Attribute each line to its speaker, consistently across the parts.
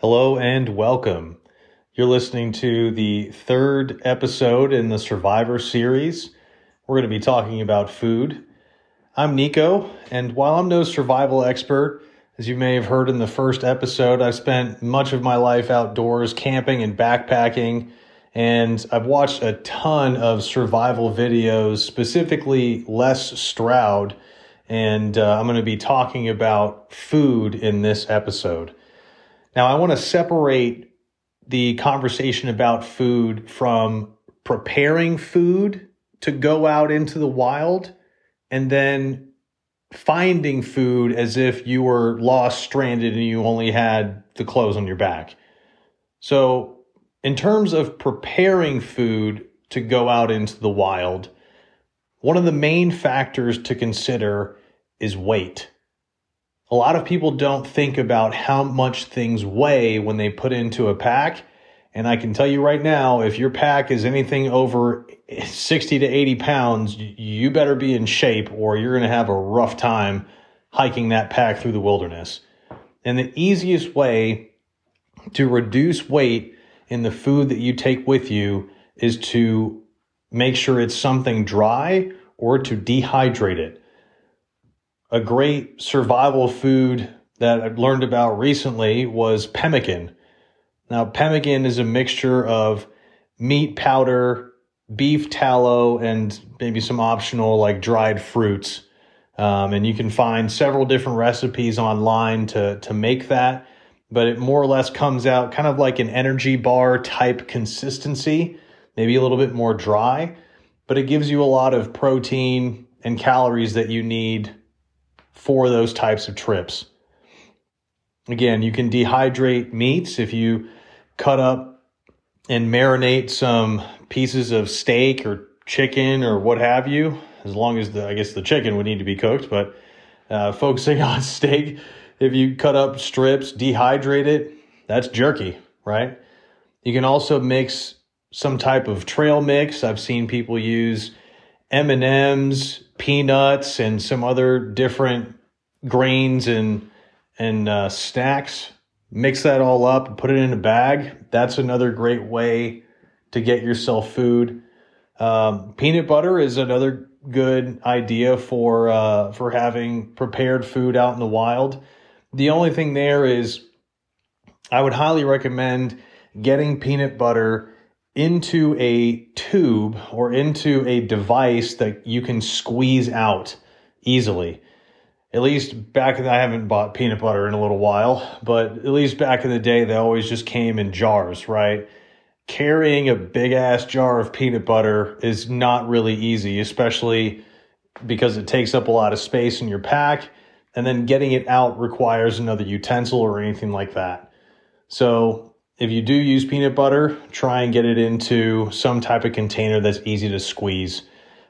Speaker 1: Hello and welcome. You're listening to the third episode in the Survivor series. We're going to be talking about food. I'm Nico, and while I'm no survival expert, as you may have heard in the first episode, I've spent much of my life outdoors camping and backpacking, and I've watched a ton of survival videos, specifically Les Stroud, and uh, I'm going to be talking about food in this episode. Now, I want to separate the conversation about food from preparing food to go out into the wild and then finding food as if you were lost, stranded, and you only had the clothes on your back. So, in terms of preparing food to go out into the wild, one of the main factors to consider is weight a lot of people don't think about how much things weigh when they put into a pack. And I can tell you right now, if your pack is anything over 60 to 80 pounds, you better be in shape or you're going to have a rough time hiking that pack through the wilderness. And the easiest way to reduce weight in the food that you take with you is to make sure it's something dry or to dehydrate it a great survival food that I've learned about recently was pemmican. Now, pemmican is a mixture of meat powder, beef tallow, and maybe some optional like dried fruits. Um, and you can find several different recipes online to, to make that, but it more or less comes out kind of like an energy bar type consistency, maybe a little bit more dry, but it gives you a lot of protein and calories that you need for those types of trips. Again, you can dehydrate meats if you cut up and marinate some pieces of steak or chicken or what have you, as long as the, I guess the chicken would need to be cooked, but uh, focusing on steak, if you cut up strips, dehydrate it, that's jerky, right? You can also mix some type of trail mix. I've seen people use M&Ms, peanuts, and some other different grains and and uh, snacks. Mix that all up and put it in a bag. That's another great way to get yourself food. Um, peanut butter is another good idea for uh, for having prepared food out in the wild. The only thing there is, I would highly recommend getting peanut butter into a tube or into a device that you can squeeze out easily at least back in, I haven't bought peanut butter in a little while, but at least back in the day, they always just came in jars, right? Carrying a big ass jar of peanut butter is not really easy, especially because it takes up a lot of space in your pack. And then getting it out requires another utensil or anything like that. So if you do use peanut butter, try and get it into some type of container that's easy to squeeze.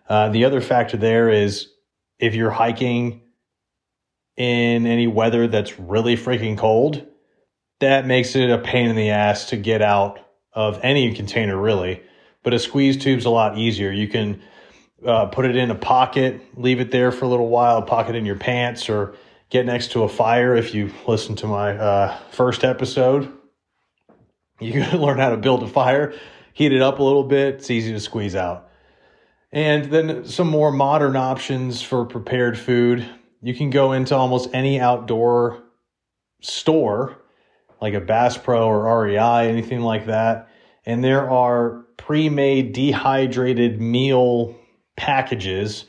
Speaker 1: Uh, the other factor there is if you're hiking in any weather that's really freaking cold, that makes it a pain in the ass to get out of any container, really. But a squeeze tube's a lot easier. You can uh, put it in a pocket, leave it there for a little while, pocket in your pants, or get next to a fire. If you listen to my uh, first episode, you can learn how to build a fire, heat it up a little bit. It's easy to squeeze out. And then some more modern options for prepared food you can go into almost any outdoor store, like a Bass Pro or REI, anything like that. And there are pre made dehydrated meal packages,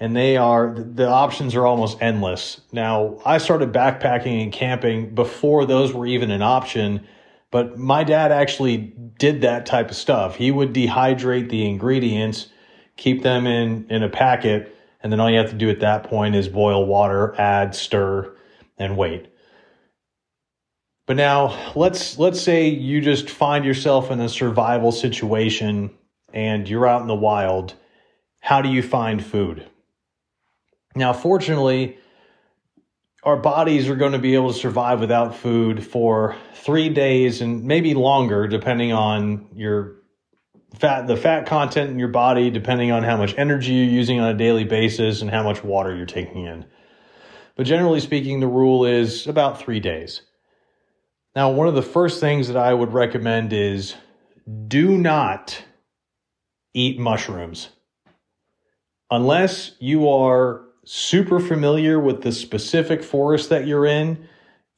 Speaker 1: and they are the options are almost endless. Now, I started backpacking and camping before those were even an option, but my dad actually did that type of stuff. He would dehydrate the ingredients, keep them in, in a packet and then all you have to do at that point is boil water, add, stir, and wait. But now let's let's say you just find yourself in a survival situation and you're out in the wild. How do you find food? Now, fortunately, our bodies are going to be able to survive without food for three days and maybe longer, depending on your fat the fat content in your body depending on how much energy you're using on a daily basis and how much water you're taking in. But generally speaking, the rule is about three days. Now, one of the first things that I would recommend is do not eat mushrooms. Unless you are super familiar with the specific forest that you're in,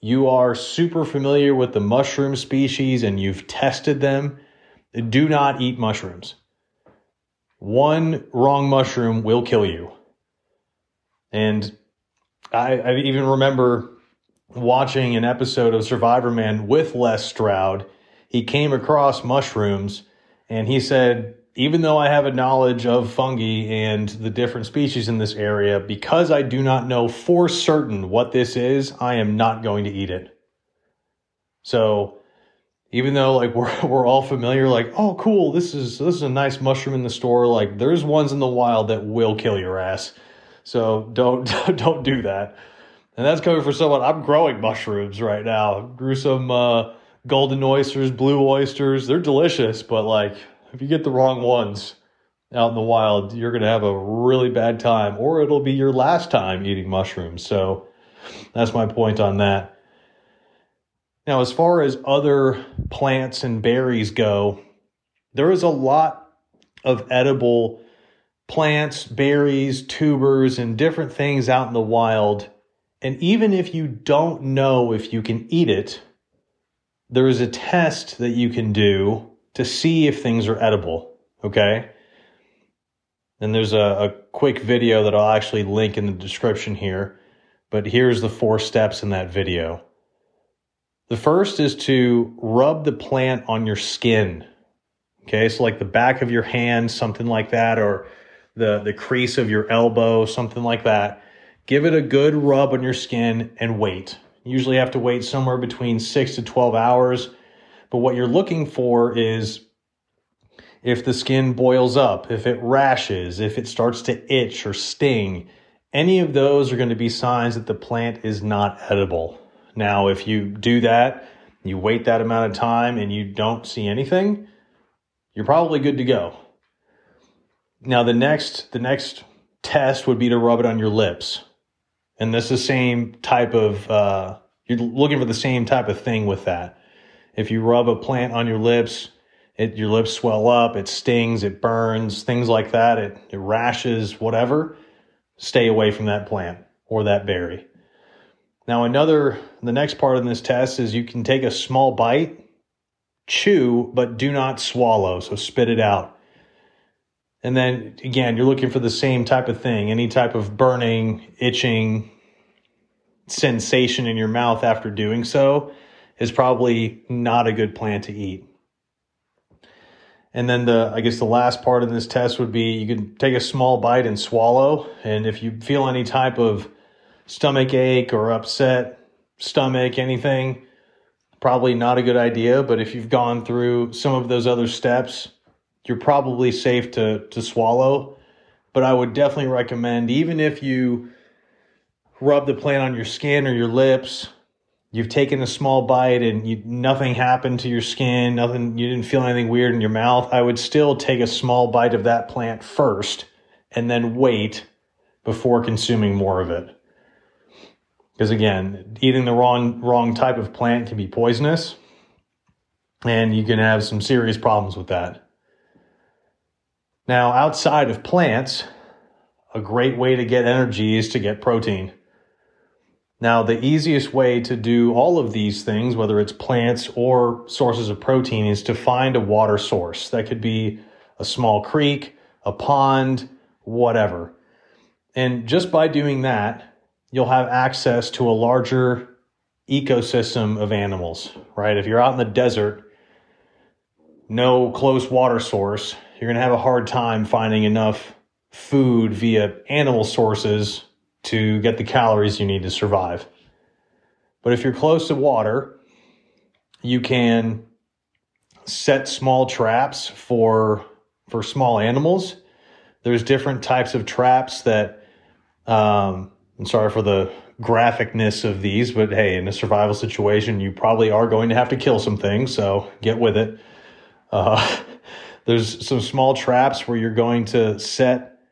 Speaker 1: you are super familiar with the mushroom species and you've tested them, do not eat mushrooms. One wrong mushroom will kill you. And I, I even remember watching an episode of Survivorman with Les Stroud. He came across mushrooms and he said, even though I have a knowledge of fungi and the different species in this area, because I do not know for certain what this is, I am not going to eat it. So, even though like we're we're all familiar, like oh cool, this is this is a nice mushroom in the store. Like there's ones in the wild that will kill your ass. So don't don't do that. And that's coming from someone. I'm growing mushrooms right now. Grew some uh, golden oysters, blue oysters. They're delicious, but like if you get the wrong ones out in the wild, you're going to have a really bad time, or it'll be your last time eating mushrooms. So that's my point on that. Now, as far as other plants and berries go, there is a lot of edible plants, berries, tubers, and different things out in the wild. And even if you don't know if you can eat it, there is a test that you can do to see if things are edible. Okay. And there's a, a quick video that I'll actually link in the description here. But here's the four steps in that video. The first is to rub the plant on your skin. Okay, so like the back of your hand, something like that, or the, the crease of your elbow, something like that. Give it a good rub on your skin and wait. You usually have to wait somewhere between six to 12 hours but what you're looking for is if the skin boils up, if it rashes, if it starts to itch or sting, any of those are going to be signs that the plant is not edible. Now, if you do that, you wait that amount of time and you don't see anything, you're probably good to go. Now, the next the next test would be to rub it on your lips, and this is the same type of uh, you're looking for the same type of thing with that. If you rub a plant on your lips, it, your lips swell up, it stings, it burns, things like that, it, it rashes, whatever, stay away from that plant or that berry. Now, another, the next part of this test is you can take a small bite, chew, but do not swallow, so spit it out. And then again, you're looking for the same type of thing, any type of burning, itching sensation in your mouth after doing so is probably not a good plant to eat. And then the I guess the last part of this test would be you can take a small bite and swallow. And if you feel any type of stomach ache or upset stomach, anything, probably not a good idea. But if you've gone through some of those other steps, you're probably safe to to swallow. But I would definitely recommend, even if you rub the plant on your skin or your lips, you've taken a small bite and you, nothing happened to your skin, nothing, you didn't feel anything weird in your mouth, I would still take a small bite of that plant first and then wait before consuming more of it. Because again, eating the wrong wrong type of plant can be poisonous and you can have some serious problems with that. Now, outside of plants, a great way to get energy is to get protein. Now, the easiest way to do all of these things, whether it's plants or sources of protein, is to find a water source. That could be a small creek, a pond, whatever. And just by doing that, you'll have access to a larger ecosystem of animals, right? If you're out in the desert, no close water source, you're going to have a hard time finding enough food via animal sources to get the calories you need to survive. But if you're close to water, you can set small traps for for small animals. There's different types of traps that um, I'm sorry for the graphicness of these, but hey, in a survival situation, you probably are going to have to kill some things, so get with it. Uh, there's some small traps where you're going to set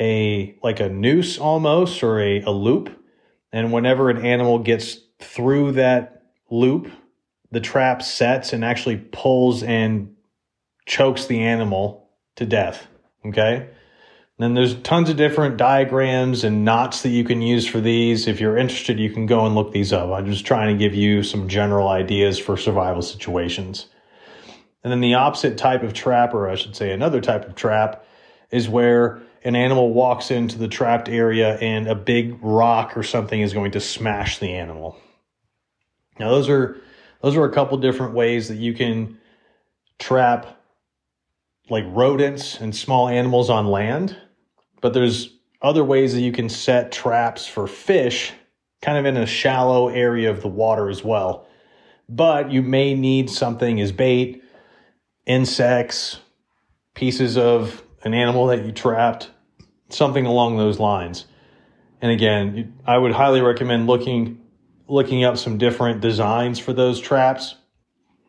Speaker 1: a like a noose almost or a, a loop. And whenever an animal gets through that loop, the trap sets and actually pulls and chokes the animal to death. Okay. Then there's tons of different diagrams and knots that you can use for these. If you're interested, you can go and look these up. I'm just trying to give you some general ideas for survival situations. And then the opposite type of trap, or I should say another type of trap, is where an animal walks into the trapped area and a big rock or something is going to smash the animal. Now those are those are a couple different ways that you can trap like rodents and small animals on land, but there's other ways that you can set traps for fish kind of in a shallow area of the water as well. But you may need something as bait, insects, pieces of an animal that you trapped, something along those lines. And again, I would highly recommend looking looking up some different designs for those traps.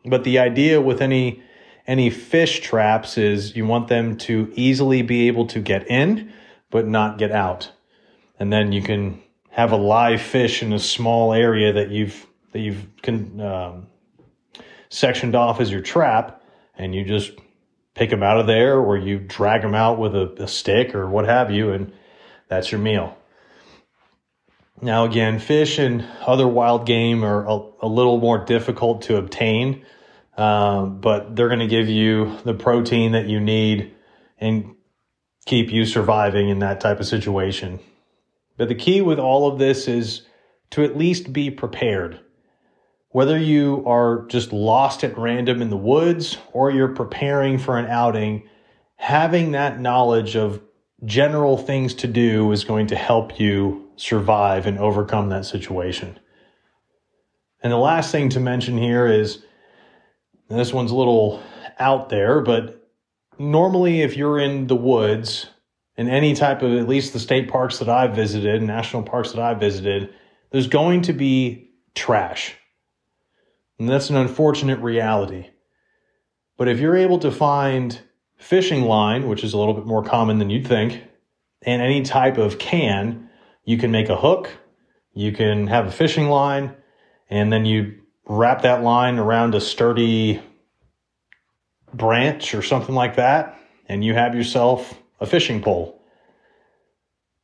Speaker 1: But the idea with any any fish traps is you want them to easily be able to get in but not get out. And then you can have a live fish in a small area that you've that you've con, um, sectioned off as your trap, and you just pick them out of there, or you drag them out with a, a stick or what have you, and that's your meal. Now, again, fish and other wild game are a, a little more difficult to obtain um, but they're going to give you the protein that you need and keep you surviving in that type of situation. But the key with all of this is to at least be prepared. Whether you are just lost at random in the woods or you're preparing for an outing, having that knowledge of general things to do is going to help you survive and overcome that situation. And the last thing to mention here is and this one's a little out there, but normally if you're in the woods in any type of at least the state parks that I've visited, national parks that I've visited, there's going to be trash. And that's an unfortunate reality. But if you're able to find fishing line, which is a little bit more common than you'd think, and any type of can, you can make a hook, you can have a fishing line, and then you wrap that line around a sturdy branch or something like that, and you have yourself a fishing pole.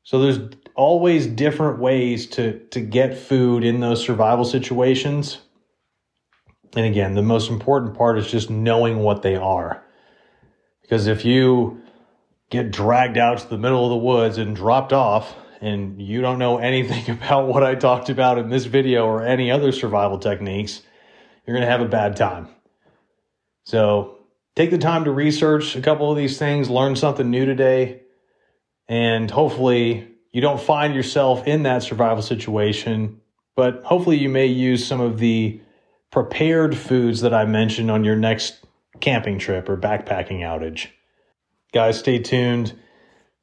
Speaker 1: So there's always different ways to to get food in those survival situations. And again, the most important part is just knowing what they are. Because if you get dragged out to the middle of the woods and dropped off and you don't know anything about what I talked about in this video or any other survival techniques, you're going to have a bad time. So take the time to research a couple of these things, learn something new today, and hopefully you don't find yourself in that survival situation, but hopefully you may use some of the prepared foods that I mentioned on your next camping trip or backpacking outage. Guys, stay tuned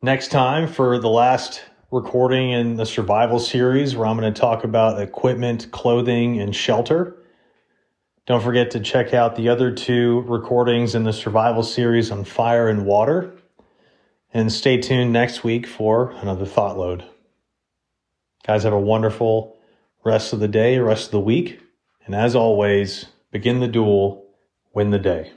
Speaker 1: next time for the last recording in the survival series where I'm going to talk about equipment, clothing, and shelter. Don't forget to check out the other two recordings in the survival series on fire and water. And stay tuned next week for another Thoughtload. Guys, have a wonderful rest of the day, rest of the week. And as always, begin the duel, win the day.